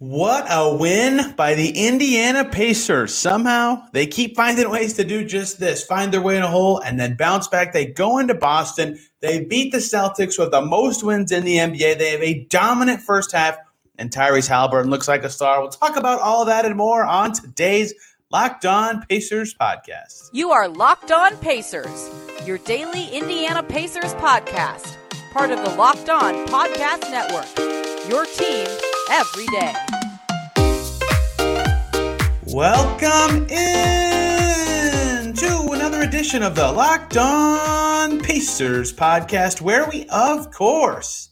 What a win by the Indiana Pacers. Somehow they keep finding ways to do just this find their way in a hole and then bounce back. They go into Boston. They beat the Celtics with the most wins in the NBA. They have a dominant first half, and Tyrese Haliburton looks like a star. We'll talk about all that and more on today's Locked On Pacers podcast. You are Locked On Pacers, your daily Indiana Pacers podcast, part of the Locked On Podcast Network. Your team every day. Welcome in to another edition of the Locked On Pacers podcast, where we, of course,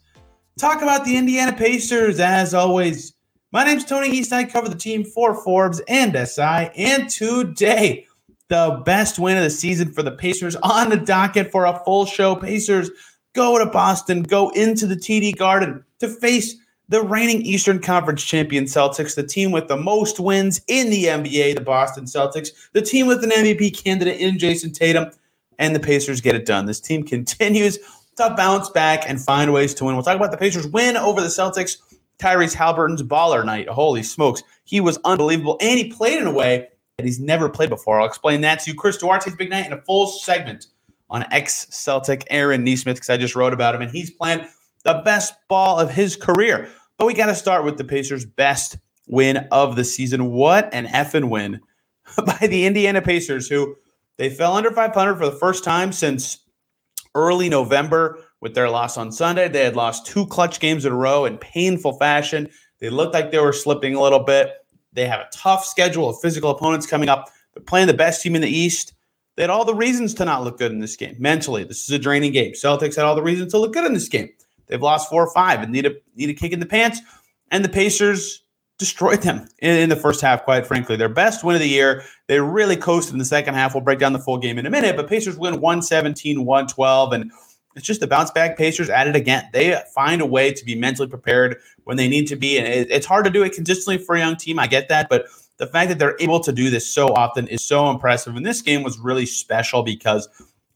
talk about the Indiana Pacers as always. My name's Tony East. I cover the team for Forbes and SI. And today, the best win of the season for the Pacers on the docket for a full show. Pacers go to Boston, go into the TD Garden to face the reigning Eastern Conference champion Celtics, the team with the most wins in the NBA, the Boston Celtics, the team with an MVP candidate in Jayson Tatum, and the Pacers get it done. This team continues to bounce back and find ways to win. We'll talk about the Pacers win over the Celtics. Tyrese Haliburton's baller night. Holy smokes. He was unbelievable. And he played in a way that he's never played before. I'll explain that to you. Chris Duarte's big night in a full segment on ex Celtic Aaron Nesmith because I just wrote about him and he's playing the best ball of his career. But we got to start with the Pacers' best win of the season. What an effing win by the Indiana Pacers, who they fell under 500 for the first time since early November with their loss on Sunday. They had lost two clutch games in a row in painful fashion. They looked like they were slipping a little bit. They have a tough schedule of physical opponents coming up. They're playing the best team in the East. They had all the reasons to not look good in this game. Mentally, this is a draining game. Celtics had all the reasons to look good in this game. They've lost four or five and need a need a kick in the pants. And the Pacers destroyed them in, in, the first half, quite frankly. Their best win of the year. They really coasted in the second half. We'll break down the full game in a minute, but Pacers win 117, 112. And it's just the bounce back Pacers at it again. They find a way to be mentally prepared when they need to be. And it, it's hard to do it consistently for a young team. I get that. But the fact that they're able to do this so often is so impressive. And this game was really special because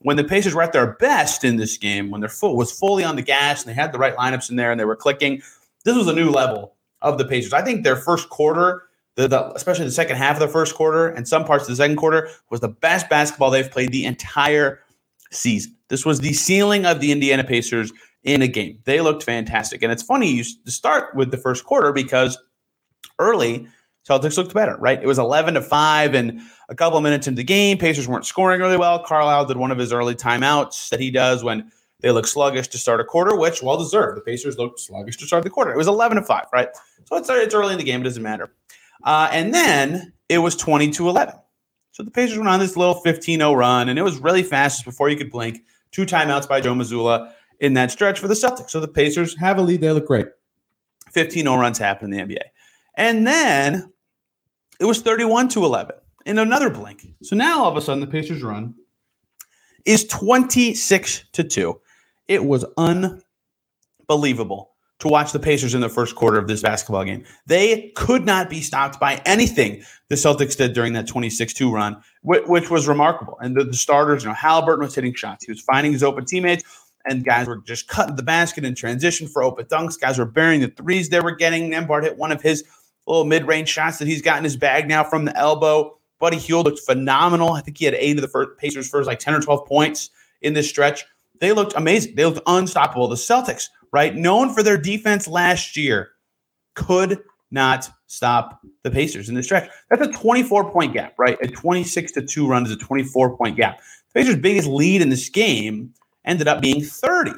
when the Pacers were at their best in this game, when their foot was fully on the gas and they had the right lineups in there and they were clicking, this was a new level of the Pacers. I think their first quarter, the, the, especially the second half of the first quarter and some parts of the second quarter, was the best basketball they've played the entire season. This was the ceiling of the Indiana Pacers in a game. They looked fantastic. And it's funny you start with the first quarter because early – Celtics looked better, right? It was 11 to 5 and a couple of minutes into the game. Pacers weren't scoring really well. Carlisle did one of his early timeouts that he does when they look sluggish to start a quarter, which well deserved. The Pacers looked sluggish to start the quarter. It was 11 to 5, right? So it's, it's early in the game. It doesn't matter. Uh, and then it was 20 to 11. So the Pacers went on this little 15 0 run, and it was really fast just before you could blink. Two timeouts by Joe Mazzulla in that stretch for the Celtics. So the Pacers have a lead. They look great. 15 0 runs happen in the NBA. And then it was 31 to 11 in another blink. So now all of a sudden the Pacers run is 26 to 2. It was unbelievable to watch the Pacers in the first quarter of this basketball game. They could not be stopped by anything the Celtics did during that 26 2 run, which, was remarkable. And the, the, starters, you know, Haliburton was hitting shots. He was finding his open teammates, and guys were just cutting the basket in transition for open dunks. Guys were burying the threes they were getting. Nembhard hit one of his little mid-range shots that he's got in his bag now from the elbow. Buddy Hield looked phenomenal. I think he had eight of the first Pacers' first like 10 or 12 points in this stretch. They looked amazing. They looked unstoppable. The Celtics, right, known for their defense last year, could not stop the Pacers in this stretch. That's a 24 point gap, right? A 26 to 2 run is a 24 point gap. The Pacers' biggest lead in this game ended up being 30,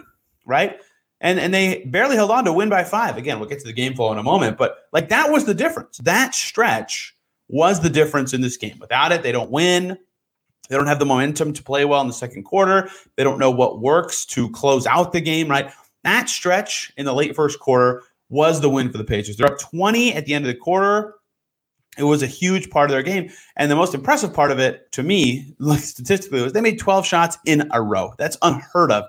right? And and they barely held on to win by five. Again, we'll get to the game flow in a moment, but like that was the difference. That stretch was the difference in this game. Without it, they don't win. They don't have the momentum to play well in the second quarter. They don't know what works to close out the game, right? That stretch in the late first quarter was the win for the Pacers. They're up 20 at the end of the quarter. It was a huge part of their game. And the most impressive part of it to me, like statistically, was they made 12 shots in a row. That's unheard of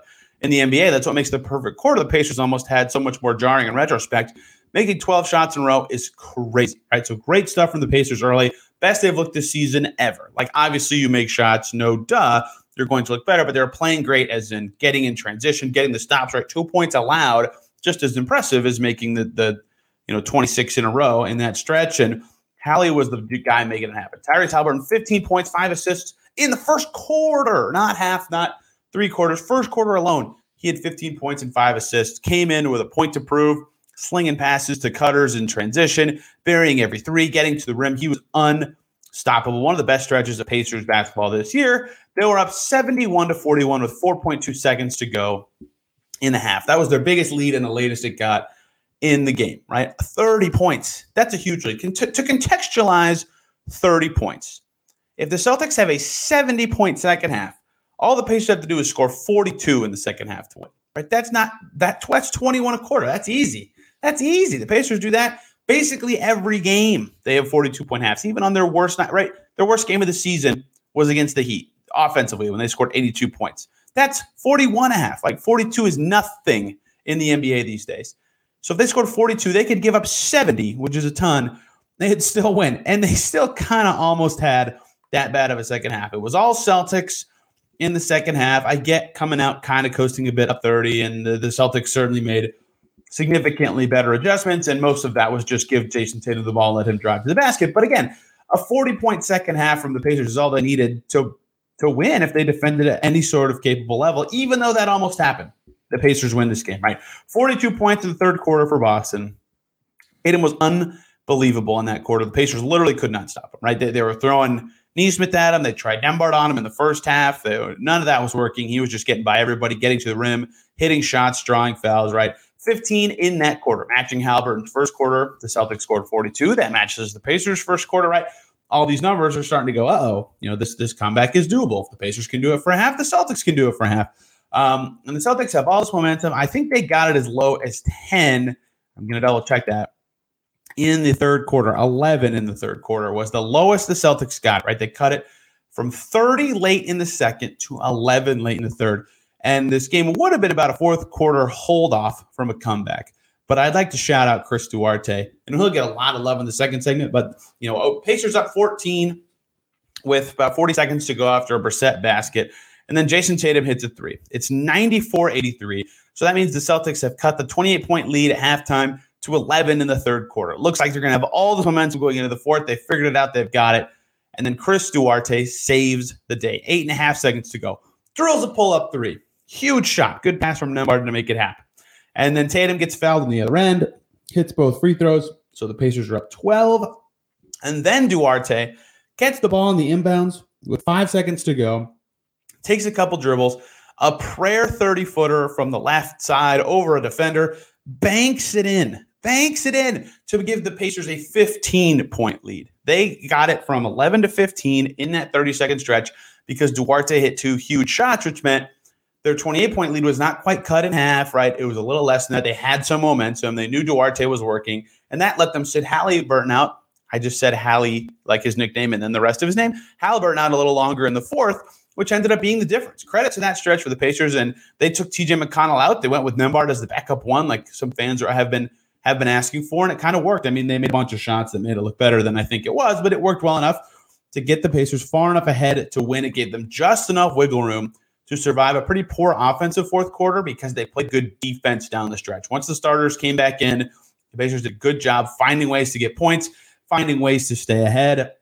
in the NBA. That's what makes the perfect quarter. The Pacers almost had so much more jarring in retrospect. Making 12 shots in a row is crazy, right? So great stuff from the Pacers early. Best they've looked this season ever. Like, obviously, you make shots, no duh, you're going to look better, but they're playing great as in getting in transition, getting the stops right. Two points allowed, just as impressive as making the, the you know, 26 in a row in that stretch. And Hallie was the guy making it happen. Tyrese Haliburton, 15 points, five assists in the first quarter, not half, not three quarters, first quarter alone. He had 15 points and five assists, came in with a point to prove, slinging passes to cutters in transition, burying every three, getting to the rim. He was unstoppable. One of the best stretches of Pacers basketball this year. They were up 71 to 41 with 4.2 seconds to go in the half. That was their biggest lead and the latest it got in the game, right? 30 points. That's a huge lead. to, contextualize 30 points, if the Celtics have a 70 point second half, all the Pacers have to do is score 42 in the second half to win. Right? That's not that that's 21 a quarter. That's easy. That's easy. The Pacers do that basically every game. They have 42 point halves, even on their worst night, right? Their worst game of the season was against the Heat offensively when they scored 82 points. That's 41 and a half. Like 42 is nothing in the NBA these days. So if they scored 42, they could give up 70, which is a ton. They'd still win. And they still kind of almost had that bad of a second half. It was all Celtics in the second half. I get coming out kind of coasting a bit up 30, and the, the Celtics certainly made significantly better adjustments. And most of that was just give Jayson Tatum the ball let him drive to the basket. But again, a 40 point second half from the Pacers is all they needed to, to win if they defended at any sort of capable level, even though that almost happened. The Pacers win this game, right? 42 points in the third quarter for Boston. Tatum was unbelievable in that quarter. The Pacers literally could not stop him, right? They, they were throwing Nesmith at him. They tried Nembhard on him in the first half. They, none of that was working. He was just getting by everybody, getting to the rim, hitting shots, drawing fouls, right? 15 in that quarter, matching Haliburton's first quarter. The Celtics scored 42. That matches the Pacers' first quarter, right? All these numbers are starting to go, oh, you know, this this comeback is doable. If the Pacers can do it for half, the Celtics can do it for half. Um, and the Celtics have all this momentum. I think they got it as low as 10. I'm going to double check that in the third quarter, 11 in the third quarter was the lowest the Celtics got, right? They cut it from 30 late in the second to 11 late in the third. And this game would have been about a fourth quarter hold off from a comeback. But I'd like to shout out Chris Duarte, and he'll get a lot of love in the second segment. But, you know, oh, Pacers up 14 with about 40 seconds to go after a Brissett basket. And then Jayson Tatum hits a three. It's 94 83. So that means the Celtics have cut the 28 point lead at halftime to 11 in the third quarter. It looks like they're going to have all this momentum going into the fourth. They figured it out. They've got it. And then Chris Duarte saves the day. Eight and a half seconds to go. Drills a pull up three. Huge shot. Good pass from Nembhard to make it happen. And then Tatum gets fouled on the other end, hits both free throws. So the Pacers are up 12. And then Duarte gets the ball in the inbounds with five seconds to go, takes a couple dribbles, a prayer 30 footer from the left side over a defender, banks it in banks it in to give the Pacers a 15 point lead. They got it from 11 to 15 in that 30 second stretch because Duarte hit two huge shots, which meant their 28 point lead was not quite cut in half, right? It was a little less than that. They had some momentum. They knew Duarte was working, and that let them sit Haliburton out. I just said Hallie, like his nickname, and then the rest of his name. Haliburton out a little longer in the fourth, which ended up being the difference. Credit to that stretch for the Pacers, and they took TJ McConnell out. They went with Nembhard as the backup one, like some fans have been have been asking for, and it kind of worked. I mean, they made a bunch of shots that made it look better than I think it was, but it worked well enough to get the Pacers far enough ahead to win. It gave them just enough wiggle room to survive a pretty poor offensive fourth quarter because they played good defense down the stretch. Once the starters came back in, the Pacers did a good job finding ways to get points, finding ways to stay ahead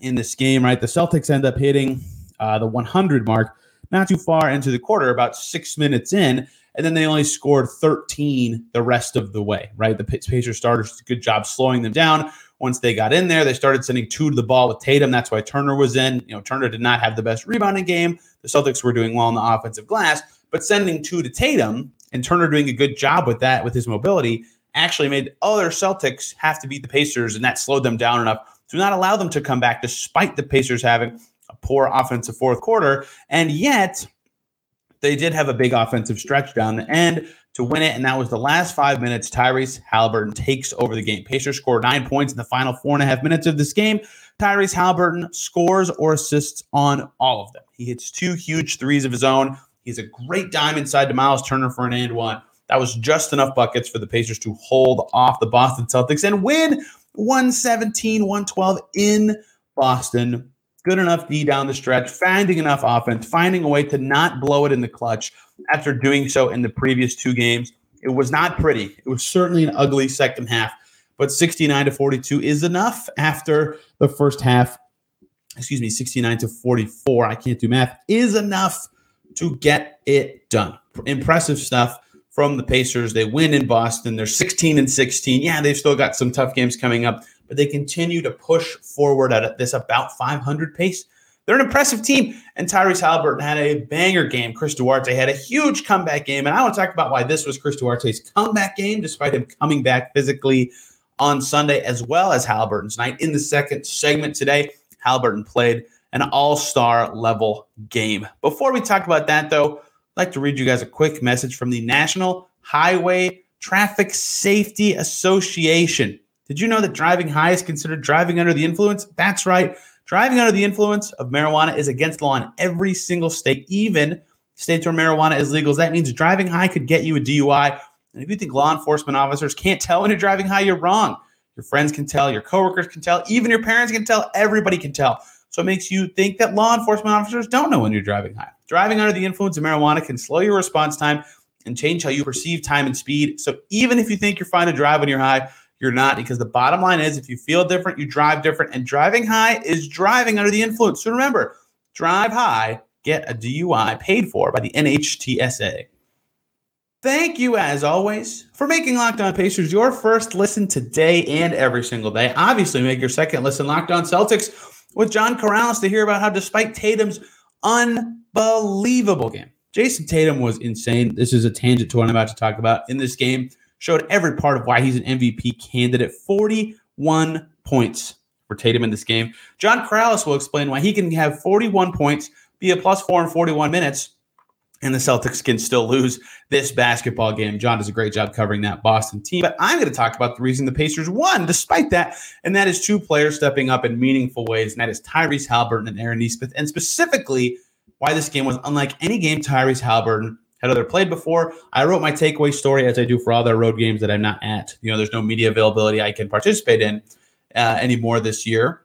in this game, right? The Celtics end up hitting uh, the 100 mark not too far into the quarter, about six minutes in and then they only scored 13 the rest of the way, right? The Pacers starters did a good job slowing them down. Once they got in there, they started sending two to the ball with Tatum. That's why Turner was in. You know, Turner did not have the best rebounding game. The Celtics were doing well on the offensive glass, but sending two to Tatum and Turner doing a good job with that with his mobility actually made other Celtics have to beat the Pacers, and that slowed them down enough to not allow them to come back, despite the Pacers having a poor offensive fourth quarter. And yet, they did have a big offensive stretch down the end to win it, and that was the last five minutes. Tyrese Haliburton takes over the game. Pacers scored nine points in the final four and a half minutes of this game. Tyrese Haliburton scores or assists on all of them. He hits two huge threes of his own. He's a great dime inside to Miles Turner for an and one. That was just enough buckets for the Pacers to hold off the Boston Celtics and win 117 112 in Boston good enough D down the stretch, finding enough offense, finding a way to not blow it in the clutch after doing so in the previous two games. It was not pretty. It was certainly an ugly second half but 69 to 42 is enough after the first half. Excuse me, 69 to 44. I can't do math, is enough to get it done. Impressive stuff from the Pacers. They win in Boston. They're 16 and 16. Yeah, they've still got some tough games coming up, but they continue to push forward at this about 500 pace. They're an impressive team. And Tyrese Haliburton had a banger game. Chris Duarte had a huge comeback game. And I want to talk about why this was Chris Duarte's comeback game, despite him coming back physically on Sunday, as well as Haliburton's night. In the second segment today, Haliburton played an all star level game. Before we talk about that, though, I'd like to read you guys a quick message from the National Highway Traffic Safety Association. Did you know that driving high is considered driving under the influence? That's right. Driving under the influence of marijuana is against law in every single state, even states where marijuana is legal. That means driving high could get you a DUI. And if you think law enforcement officers can't tell when you're driving high, you're wrong. Your friends can tell, your coworkers can tell, even your parents can tell, everybody can tell. So it makes you think that law enforcement officers don't know when you're driving high. Driving under the influence of marijuana can slow your response time and change how you perceive time and speed. So even if you think you're fine to drive when you're high, you're not because the bottom line is if you feel different, you drive different. And driving high is driving under the influence. So remember, drive high, get a DUI paid for by the NHTSA. Thank you, as always, for making Locked On Pacers your first listen today and every single day. Obviously, make your second listen Locked On Celtics with John Karalis to hear about how, despite Tatum's unbelievable game, Jayson Tatum was insane. This is a tangent to what I'm about to talk about. In this game, showed every part of why he's an MVP candidate. 41 points for Tatum in this game. John Karalis will explain why he can have 41 points, be a plus four in 41 minutes, and the Celtics can still lose this basketball game. John does a great job covering that Boston team. But I'm going to talk about the reason the Pacers won despite that, and that is two players stepping up in meaningful ways, and that is Tyrese Haliburton and Aaron Nesmith, and specifically why this game was unlike any game Tyrese Haliburton had other played before. I wrote my takeaway story as I do for all their road games that I'm not at. You know, there's no media availability I can participate in uh, anymore this year.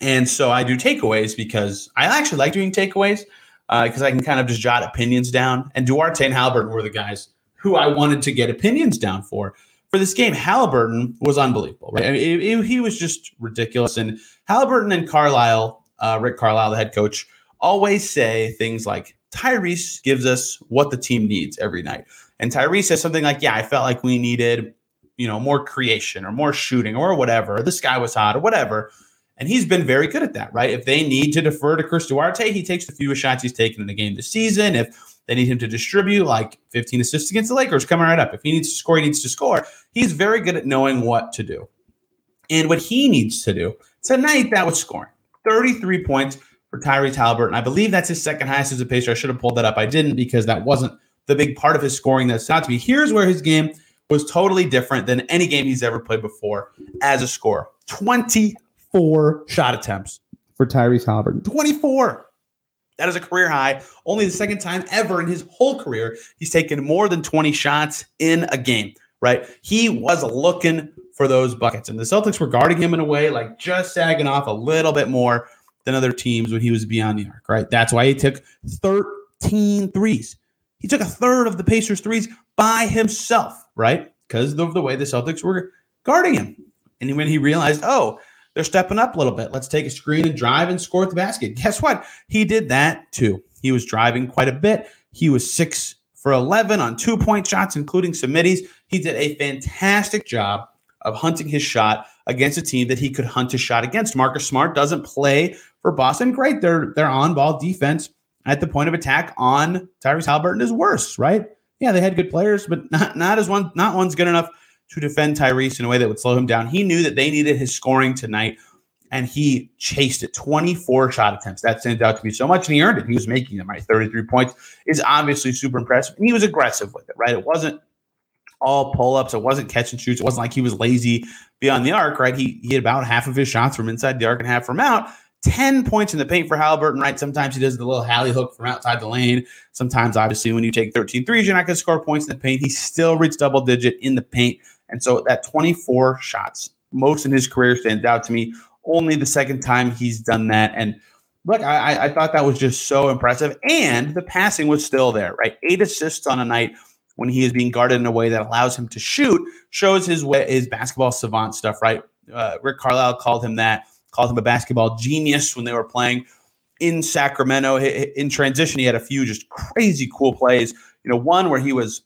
And so I do takeaways because I actually like doing takeaways because uh, I can kind of just jot opinions down. And Duarte and Haliburton were the guys who I wanted to get opinions down for. For this game, Haliburton was unbelievable. Right? I mean, it, it, he was just ridiculous. And Haliburton and Carlisle, uh, Rick Carlisle, the head coach, always say things like, Tyrese gives us what the team needs every night. And Tyrese says something like, Yeah, I felt like we needed, you know, more creation or more shooting or whatever. The sky was hot or whatever. And he's been very good at that, right? If they need to defer to Chris Duarte, he takes the fewest shots he's taken in the game this season. If they need him to distribute like 15 assists against the Lakers, coming right up. If he needs to score, he needs to score. He's very good at knowing what to do. And what he needs to do tonight, that was scoring 33 points, for Tyrese Haliburton. I believe that's his second highest as a pacer. I should have pulled that up. I didn't because that wasn't the big part of his scoring that's not to be. Here's where his game was totally different than any game he's ever played before as a scorer. 24 shot attempts for Tyrese Haliburton. 24. That is a career high. Only the second time ever in his whole career he's taken more than 20 shots in a game, right? He was looking for those buckets. And the Celtics were guarding him in a way like just sagging off a little bit more than other teams when he was beyond the arc, right? That's why he took 13 threes. He took a third of the Pacers' threes by himself, right? Because of the way the Celtics were guarding him. And when he realized, oh, they're stepping up a little bit, let's take a screen and drive and score at the basket. Guess what? He did that too. He was driving quite a bit. He was six for 11 on two point shots, including some middies. He did a fantastic job of hunting his shot against a team that he could hunt his shot against. Marcus Smart doesn't play for Boston. Great. Their their on ball defense at the point of attack on Tyrese Haliburton is worse, right? Yeah, they had good players, but not not as one not one's good enough to defend Tyrese in a way that would slow him down. He knew that they needed his scoring tonight, and he chased it. 24 shot attempts. That stands out to me so much, and he earned it. He was making them, right? 33 points is obviously super impressive. And he was aggressive with it, right? It wasn't all pull ups. It wasn't catch and shoots. It wasn't like he was lazy beyond the arc, right? He, he had about half of his shots from inside the arc and half from out. 10 points in the paint for Haliburton, right? Sometimes he does the little Hallie hook from outside the lane. Sometimes, obviously, when you take 13 threes, you're not going to score points in the paint. He still reached double digit in the paint. And so that 24 shots, most in his career, stands out to me. Only the second time he's done that. And look, I, I thought that was just so impressive. And the passing was still there, right? Eight assists on a night when he is being guarded in a way that allows him to shoot shows his way, his basketball savant stuff, right? Uh, Rick Carlisle called him that, called him a basketball genius when they were playing in Sacramento. In transition, he had a few just crazy cool plays. You know, one where he was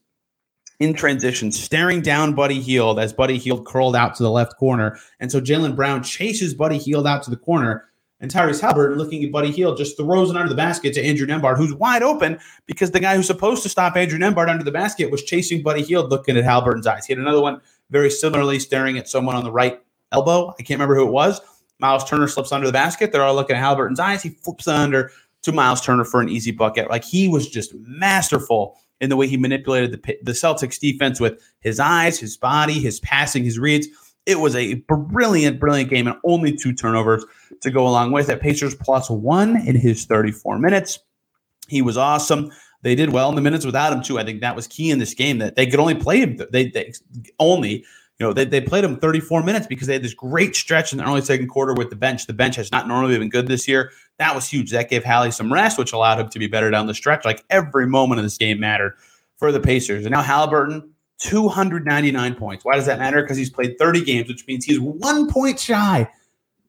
in transition, staring down Buddy Hield as Buddy Hield curled out to the left corner. And so Jaylen Brown chases Buddy Hield out to the corner. And Tyrese Haliburton, looking at Buddy Hield, just throws it under the basket to Andrew Nembhard, who's wide open because the guy who's supposed to stop Andrew Nembhard under the basket was chasing Buddy Hield, looking at Haliburton's eyes. He had another one very similarly staring at someone on the right elbow. I can't remember who it was. Miles Turner slips under the basket. They're all looking at Haliburton's eyes. He flips it under to Miles Turner for an easy bucket. Like he was just masterful in the way he manipulated the, the Celtics defense with his eyes, his body, his passing, his reads. It was a brilliant, brilliant game and only two turnovers to go along with it. Pacers plus one in his 34 minutes. He was awesome. They did well in the minutes without him too. I think that was key in this game that they could only play him. They, they only you know, they, they played him 34 minutes because they had this great stretch in the early second quarter with the bench. The bench has not normally been good this year. That was huge. That gave Hallie some rest, which allowed him to be better down the stretch. Like every moment of this game mattered for the Pacers. And now Haliburton, 299 points. Why does that matter? Because he's played 30 games, which means he's one point shy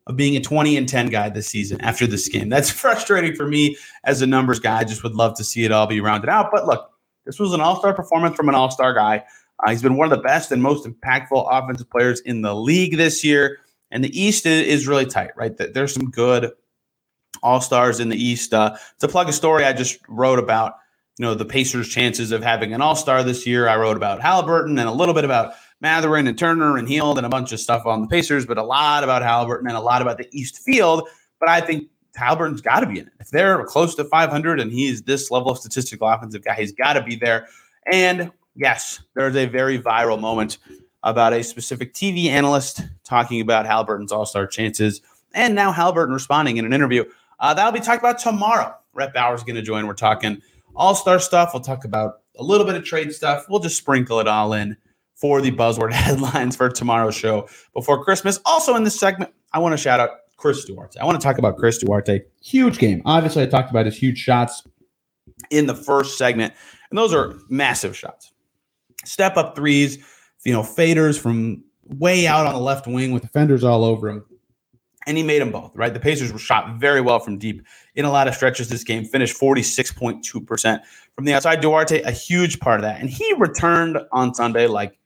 of being a 20 and 10 guy this season after this game. That's frustrating for me as a numbers guy. I just would love to see it all be rounded out. But look, this was an all star performance from an all star guy. Uh, he's been one of the best and most impactful offensive players in the league this year. And the East is, really tight, right? There's some good all stars in the East. Uh, to plug a story I just wrote about, you know, the Pacers' chances of having an all star this year. I wrote about Haliburton and a little bit about Mathurin and Turner and Hield and a bunch of stuff on the Pacers, but a lot about Haliburton and a lot about the East field. But I think Haliburton's got to be in it. If they're close to 500 and he's this level of statistical offensive guy, he's got to be there. And yes, there's a very viral moment about a specific TV analyst talking about Haliburton's All Star chances, and now Haliburton responding in an interview. Uh, that'll be talked about tomorrow. Rhett Bauer's going to join. We're talking All Star stuff. We'll talk about a little bit of trade stuff. We'll just sprinkle it all in for the buzzword headlines for tomorrow's show before Christmas. Also, in this segment, I want to shout out Chris Duarte. I want to talk about Chris Duarte. Huge game. Obviously, I talked about his huge shots in the first segment, and those are massive shots step up threes, you know, faders from way out on the left wing with defenders all over him. And he made them both, right? The Pacers were shot very well from deep in a lot of stretches this game, finished 46.2% from the outside. Duarte, a huge part of that. And he returned on Sunday like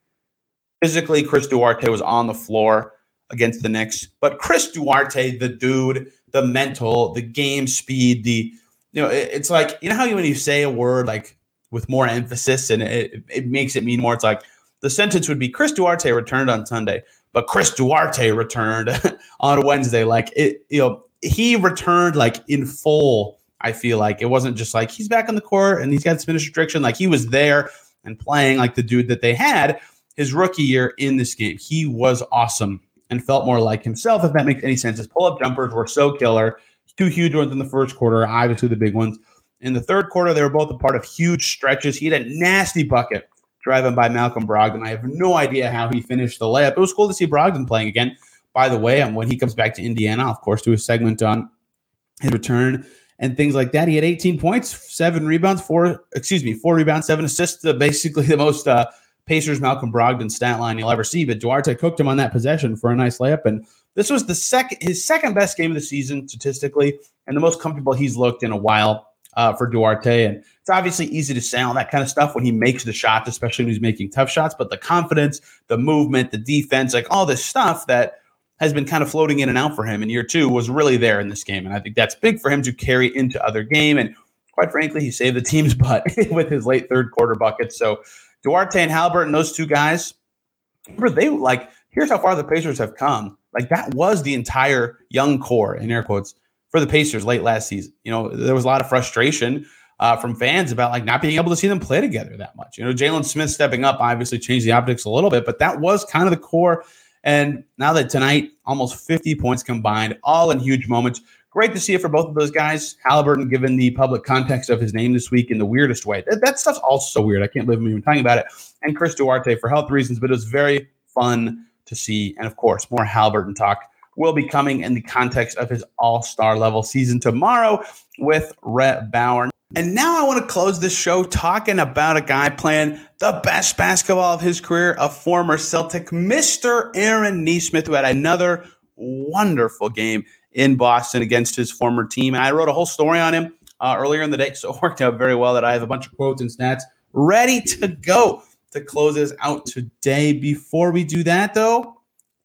physically, Chris Duarte was on the floor against the Knicks. But Chris Duarte, the dude, the mental, the game speed, the, you know, it's like, you know how when you say a word like with more emphasis and it, it makes it mean more. It's like the sentence would be Chris Duarte returned on Sunday, but Chris Duarte returned on Wednesday. Like it, you know, he returned like in full. I feel like it wasn't just like he's back on the court and he's got finish restriction. Like he was there and playing like the dude that they had his rookie year in this game. He was awesome and felt more like himself, if that makes any sense. His pull up jumpers were so killer. Two huge ones in the first quarter, obviously the big ones. In the third quarter, they were both a part of huge stretches. He had a nasty bucket driving by Malcolm Brogdon. I have no idea how he finished the layup. It was cool to see Brogdon playing again. By the way, and when he comes back to Indiana, of course, do a segment on his return and things like that. He had 18 points, seven rebounds, four, excuse me, four rebounds, seven assists. Uh, basically, the most uh, Pacers Malcolm Brogdon stat line you'll ever see. But Duarte cooked him on that possession for a nice layup. And this was the second, his second best game of the season statistically, and the most comfortable he's looked in a while uh, for Duarte. And it's obviously easy to say all that kind of stuff when he makes the shots, especially when he's making tough shots. But the confidence, the movement, the defense, like all this stuff that has been kind of floating in and out for him in year two was really there in this game. And I think that's big for him to carry into other game. And quite frankly, he saved the team's butt with his late third quarter bucket. So Duarte and Haliburton, those two guys, remember they like, here's how far the Pacers have come. Like that was the entire young core in air quotes for the Pacers late last season. You know, there was a lot of frustration uh, from fans about like not being able to see them play together that much. You know, Jalen Smith stepping up obviously changed the optics a little bit, but that was kind of the core. And now that tonight, almost 50 points combined, all in huge moments. Great to see it for both of those guys. Haliburton, given the public context of his name this week in the weirdest way. That, that stuff's also weird. I can't believe I'm even talking about it. And Chris Duarte for health reasons, but it was very fun to see. And of course, more Haliburton talk will be coming in the context of his all star level season tomorrow with Rhett Bauer. And now I want to close this show talking about a guy playing the best basketball of his career, a former Celtic, Mr. Aaron Nesmith, who had another wonderful game in Boston against his former team. And I wrote a whole story on him uh, earlier in the day, so it worked out very well that I have a bunch of quotes and stats ready to go to close this out today. Before we do that, though,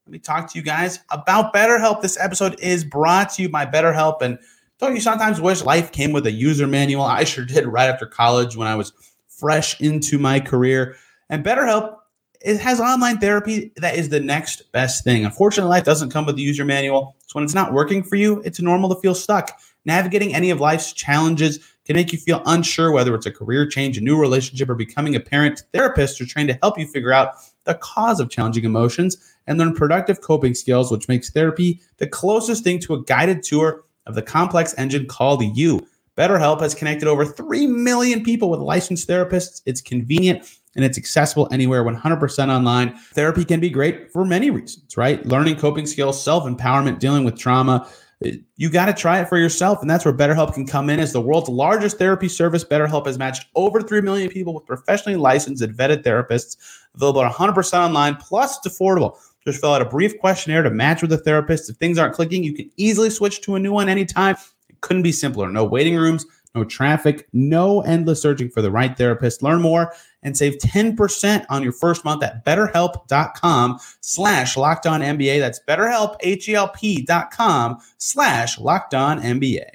let me talk to you guys about BetterHelp. This episode is brought to you by BetterHelp. And don't you sometimes wish life came with a user manual? I sure did right after college when I was fresh into my career. And BetterHelp it has online therapy that is the next best thing. Unfortunately, life doesn't come with a user manual. So when it's not working for you, it's normal to feel stuck. Navigating any of life's challenges can make you feel unsure whether it's a career change, a new relationship, or becoming a parent. Therapists are trained to help you figure out the cause of challenging emotions and learn productive coping skills, which makes therapy the closest thing to a guided tour of the complex engine called you. BetterHelp has connected over 3 million people with licensed therapists. It's convenient and it's accessible anywhere 100% online. Therapy can be great for many reasons, right? Learning coping skills, self empowerment, dealing with trauma. You got to try it for yourself. And that's where BetterHelp can come in as the world's largest therapy service. BetterHelp has matched over 3 million people with professionally licensed and vetted therapists, available 100% online, plus it's affordable. Just fill out a brief questionnaire to match with a therapist. If things aren't clicking, you can easily switch to a new one anytime. It couldn't be simpler. No waiting rooms, no traffic, no endless searching for the right therapist. Learn more and save 10% on your first month at betterhelp.com slash locked on NBA. That's betterhelp, H-E-L-P dot com slash locked on NBA.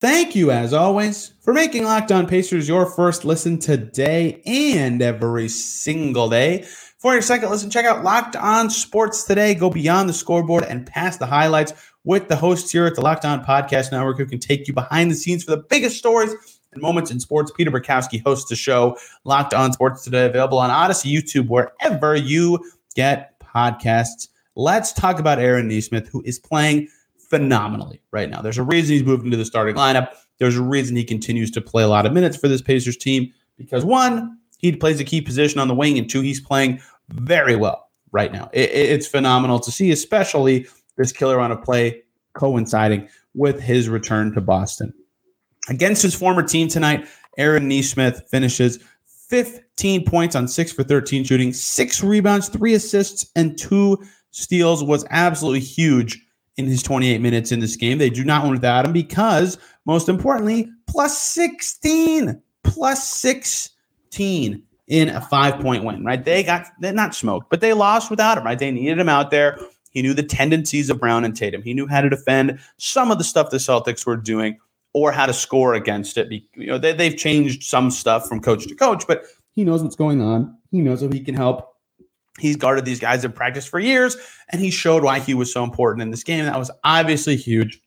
Thank you, as always, for making Locked On Pacers your first listen today and every single day. For your second listen, check out Locked On Sports today. Go beyond the scoreboard and past the highlights with the hosts here at the Locked On Podcast Network who can take you behind the scenes for the biggest stories and moments in sports. Peter Bukowski hosts the show Locked On Sports today, available on Audacy, YouTube, wherever you get podcasts. Let's talk about Aaron Nesmith, who is playing phenomenally right now. There's a reason he's moved into the starting lineup. There's a reason he continues to play a lot of minutes for this Pacers team because one, he plays a key position on the wing, and two, he's playing very well right now. It, it's phenomenal to see, especially this killer on a play coinciding with his return to Boston. Against his former team tonight, Aaron Nesmith finishes 15 points on 6 for 13 shooting, 6 rebounds, 3 assists, and 2 steals was absolutely huge in his 28 minutes in this game. They do not want without him because, most importantly, plus 16, plus 16 in a five point win, right? They got, they're not smoked, but they lost without him, right? They needed him out there. He knew the tendencies of Brown and Tatum. He knew how to defend some of the stuff the Celtics were doing or how to score against it. You know, they, they've changed some stuff from coach to coach, but he knows what's going on. He knows how he can help. He's guarded these guys in practice for years, and he showed why he was so important in this game. That was obviously huge,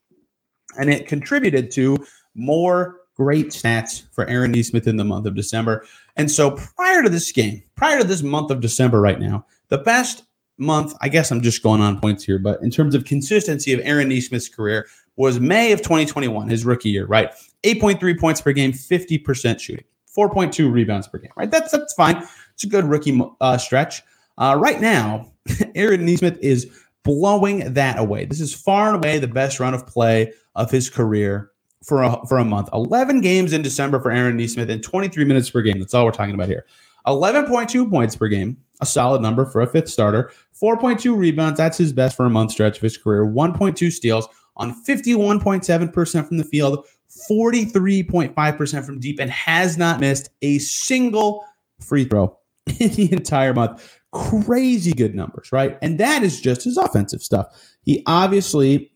and it contributed to more great stats for Aaron Nesmith in the month of December. And so, prior to this game, prior to this month of December, right now, the best month, I guess I'm just going on points here, but in terms of consistency of Aaron Nesmith's career, was May of 2021, his rookie year, right? 8.3 points per game, 50% shooting, 4.2 rebounds per game, right? That's that's fine. It's a good rookie uh, stretch. Uh, right now, Aaron Nesmith is blowing that away. This is far and away the best run of play of his career for a, for a month. 11 games in December for Aaron Nesmith and 23 minutes per game. That's all we're talking about here. 11.2 points per game, a solid number for a fifth starter. 4.2 rebounds, that's his best for a month stretch of his career. 1.2 steals on 51.7% from the field, 43.5% from deep, and has not missed a single free throw in the entire month. Crazy good numbers, right? And that is just his offensive stuff. He obviously,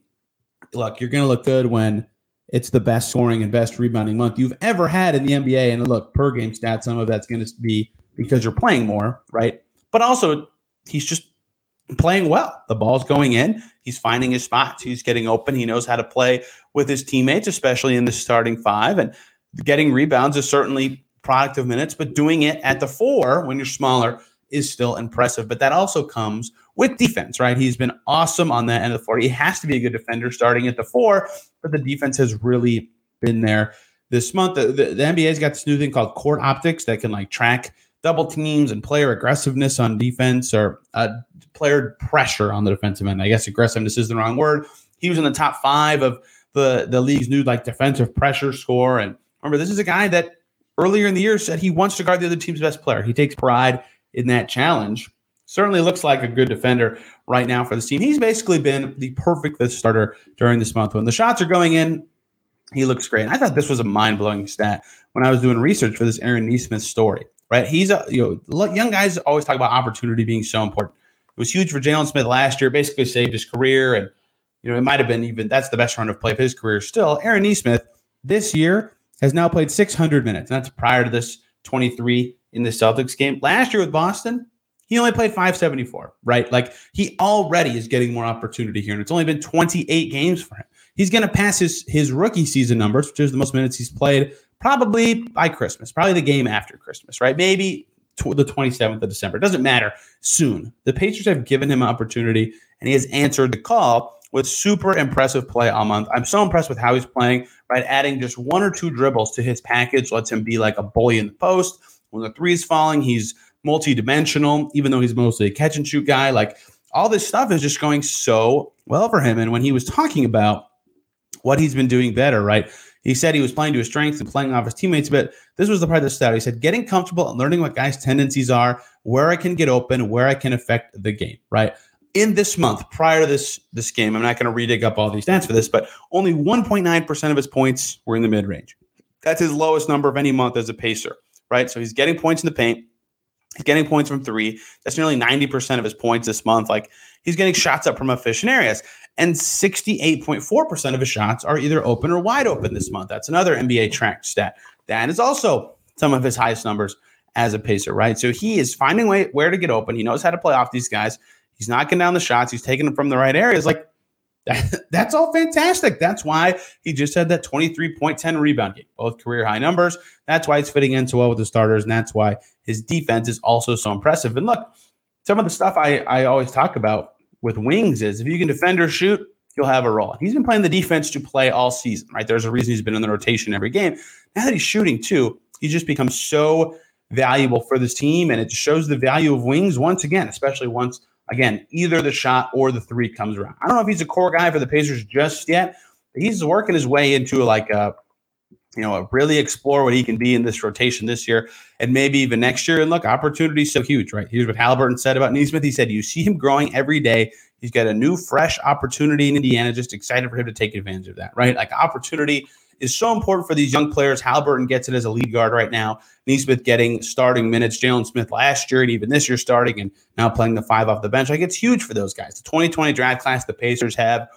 look, you're going to look good when it's the best scoring and best rebounding month you've ever had in the NBA. And look, per game stats, some of that's going to be because you're playing more, right? But also, he's just playing well. The ball's going in. He's finding his spots. He's getting open. He knows how to play with his teammates, especially in the starting five. And getting rebounds is certainly product of minutes, but doing it at the four when you're smaller is still impressive. But that also comes with defense, right? He's been awesome on that end of the floor. He has to be a good defender starting at the four, but the defense has really been there this month. The, the, the NBA's got this new thing called court optics that can like track double teams and player aggressiveness on defense or uh, player pressure on the defensive end. I guess aggressiveness is the wrong word. He was in the top five of the the league's new like defensive pressure score and Remember, this is a guy that earlier in the year said he wants to guard the other team's best player. He takes pride in that challenge. Certainly looks like a good defender right now for this team. He's basically been the perfect fifth starter during this month. When the shots are going in, he looks great. And I thought this was a mind blowing stat when I was doing research for this Aaron Nesmith story. Right, he's a you know young guys always talk about opportunity being so important. It was huge for Jalen Smith last year. Basically saved his career, and you know it might have been even that's the best run of play of his career. Still, Aaron Nesmith this year has now played 600 minutes. And that's prior to this 23 in the Celtics game. Last year with Boston, he only played 574, right? Like he already is getting more opportunity here. And it's only been 28 games for him. He's going to pass his, his rookie season numbers, which is the most minutes he's played, probably by Christmas, probably the game after Christmas, right? Maybe tw- the 27th of December. It doesn't matter. Soon. The Patriots have given him an opportunity, and he has answered the call with super impressive play all month. I'm so impressed with how he's playing, right? Adding just one or two dribbles to his package lets him be like a bully in the post. When the three is falling, he's multi-dimensional, even though he's mostly a catch and shoot guy. Like all this stuff is just going so well for him. And when he was talking about what he's been doing better, right? He said he was playing to his strengths and playing off his teammates, but this was the part of the stat. He said, getting comfortable and learning what guys' tendencies are, where I can get open, where I can affect the game, right? in this month prior to this this game, I'm not going to redig up all these stats for this, but only 1.9% of his points were in the mid range. That's his lowest number of any month as a pacer, right? So he's getting points in the paint. He's getting points from three. That's nearly 90% of his points this month. Like he's getting shots up from efficient areas. And 68.4% of his shots are either open or wide open this month. That's another NBA track stat. That is also some of his highest numbers as a pacer, right? So he is finding way where to get open. He knows how to play off these guys. He's knocking down the shots. He's taking them from the right areas. Like that, that's all fantastic. That's why he just had that 23.10 rebound game, both career high numbers. That's why he's fitting in so well with the starters. And that's why his defense is also so impressive. And look, some of the stuff I, I always talk about with wings is if you can defend or shoot, you'll have a role. He's been playing the defense to play all season, right? There's a reason he's been in the rotation every game. Now that he's shooting too, he's just become so valuable for this team. And it shows the value of wings once again, especially once Again, either the shot or the three comes around. I don't know if he's a core guy for the Pacers just yet. he's working his way into like a, you know, really explore what he can be in this rotation this year and maybe even next year. And look, opportunity's so huge, right? Here's what Haliburton said about Nesmith. He said, You see him growing every day. He's got a new, fresh opportunity in Indiana. Just excited for him to take advantage of that, right? Like opportunity is so important for these young players. Haliburton gets it as a lead guard right now. Nesmith getting starting minutes. Jalen Smith last year and even this year starting and now playing the five off the bench. Like it's huge for those guys. The 2020 draft class, the Pacers have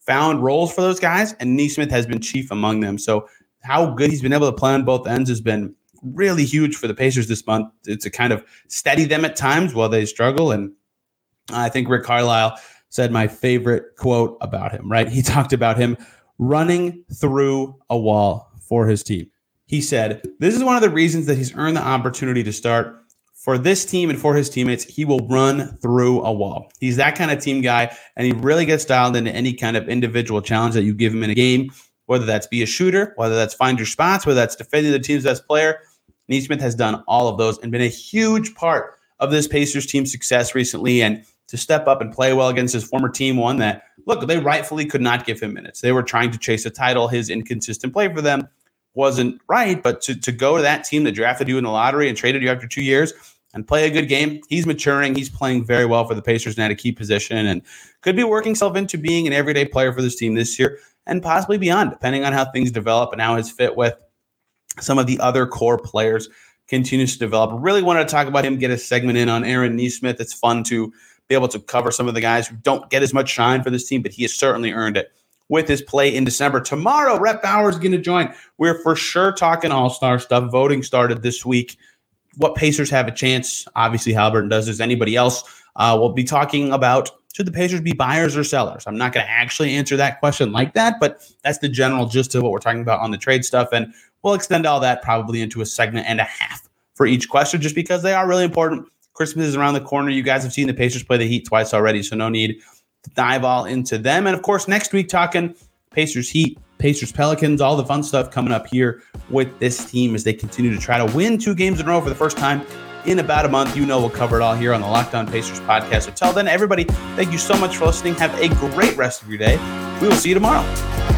found roles for those guys, and Nesmith has been chief among them. So how good he's been able to play on both ends has been really huge for the Pacers this month. A kind of steady them at times while they struggle. And I think Rick Carlisle said my favorite quote about him, right? He talked about him running through a wall for his team. He said, This is one of the reasons that he's earned the opportunity to start. For this team and for his teammates, he will run through a wall. He's that kind of team guy, and he really gets dialed into any kind of individual challenge that you give him in a game, whether that's be a shooter, whether that's find your spots, whether that's defending the team's best player. Nesmith has done all of those and been a huge part of this Pacers team success recently. And to step up and play well against his former team. One that, look, they rightfully could not give him minutes. They were trying to chase a title. His inconsistent play for them wasn't right. But to, to go to that team that drafted you in the lottery and traded you after two years and play a good game, he's maturing. He's playing very well for the Pacers now a key position and could be working himself into being an everyday player for this team this year and possibly beyond, depending on how things develop and how his fit with some of the other core players continues to develop. Really wanted to talk about him, get a segment in on Aaron Nesmith. It's fun to be able to cover some of the guys who don't get as much shine for this team, but he has certainly earned it with his play in December. Tomorrow, Rhett Bauer is going to join. We're for sure talking All Star stuff. Voting started this week. What Pacers have a chance? Obviously, Haliburton does. As anybody else? Uh, we'll be talking about should the Pacers be buyers or sellers? I'm not going to actually answer that question like that, but that's the general gist of what we're talking about on the trade stuff. And we'll extend all that probably into a segment and a half for each question, just because they are really important. Christmas is around the corner. You guys have seen the Pacers play the Heat twice already, so no need to dive all into them. And of course, next week talking Pacers Heat, Pacers Pelicans, all the fun stuff coming up here with this team as they continue to try to win two games in a row for the first time in about a month. You know, we'll cover it all here on the Locked On Pacers podcast. So, till then, everybody, thank you so much for listening. Have a great rest of your day. We will see you tomorrow.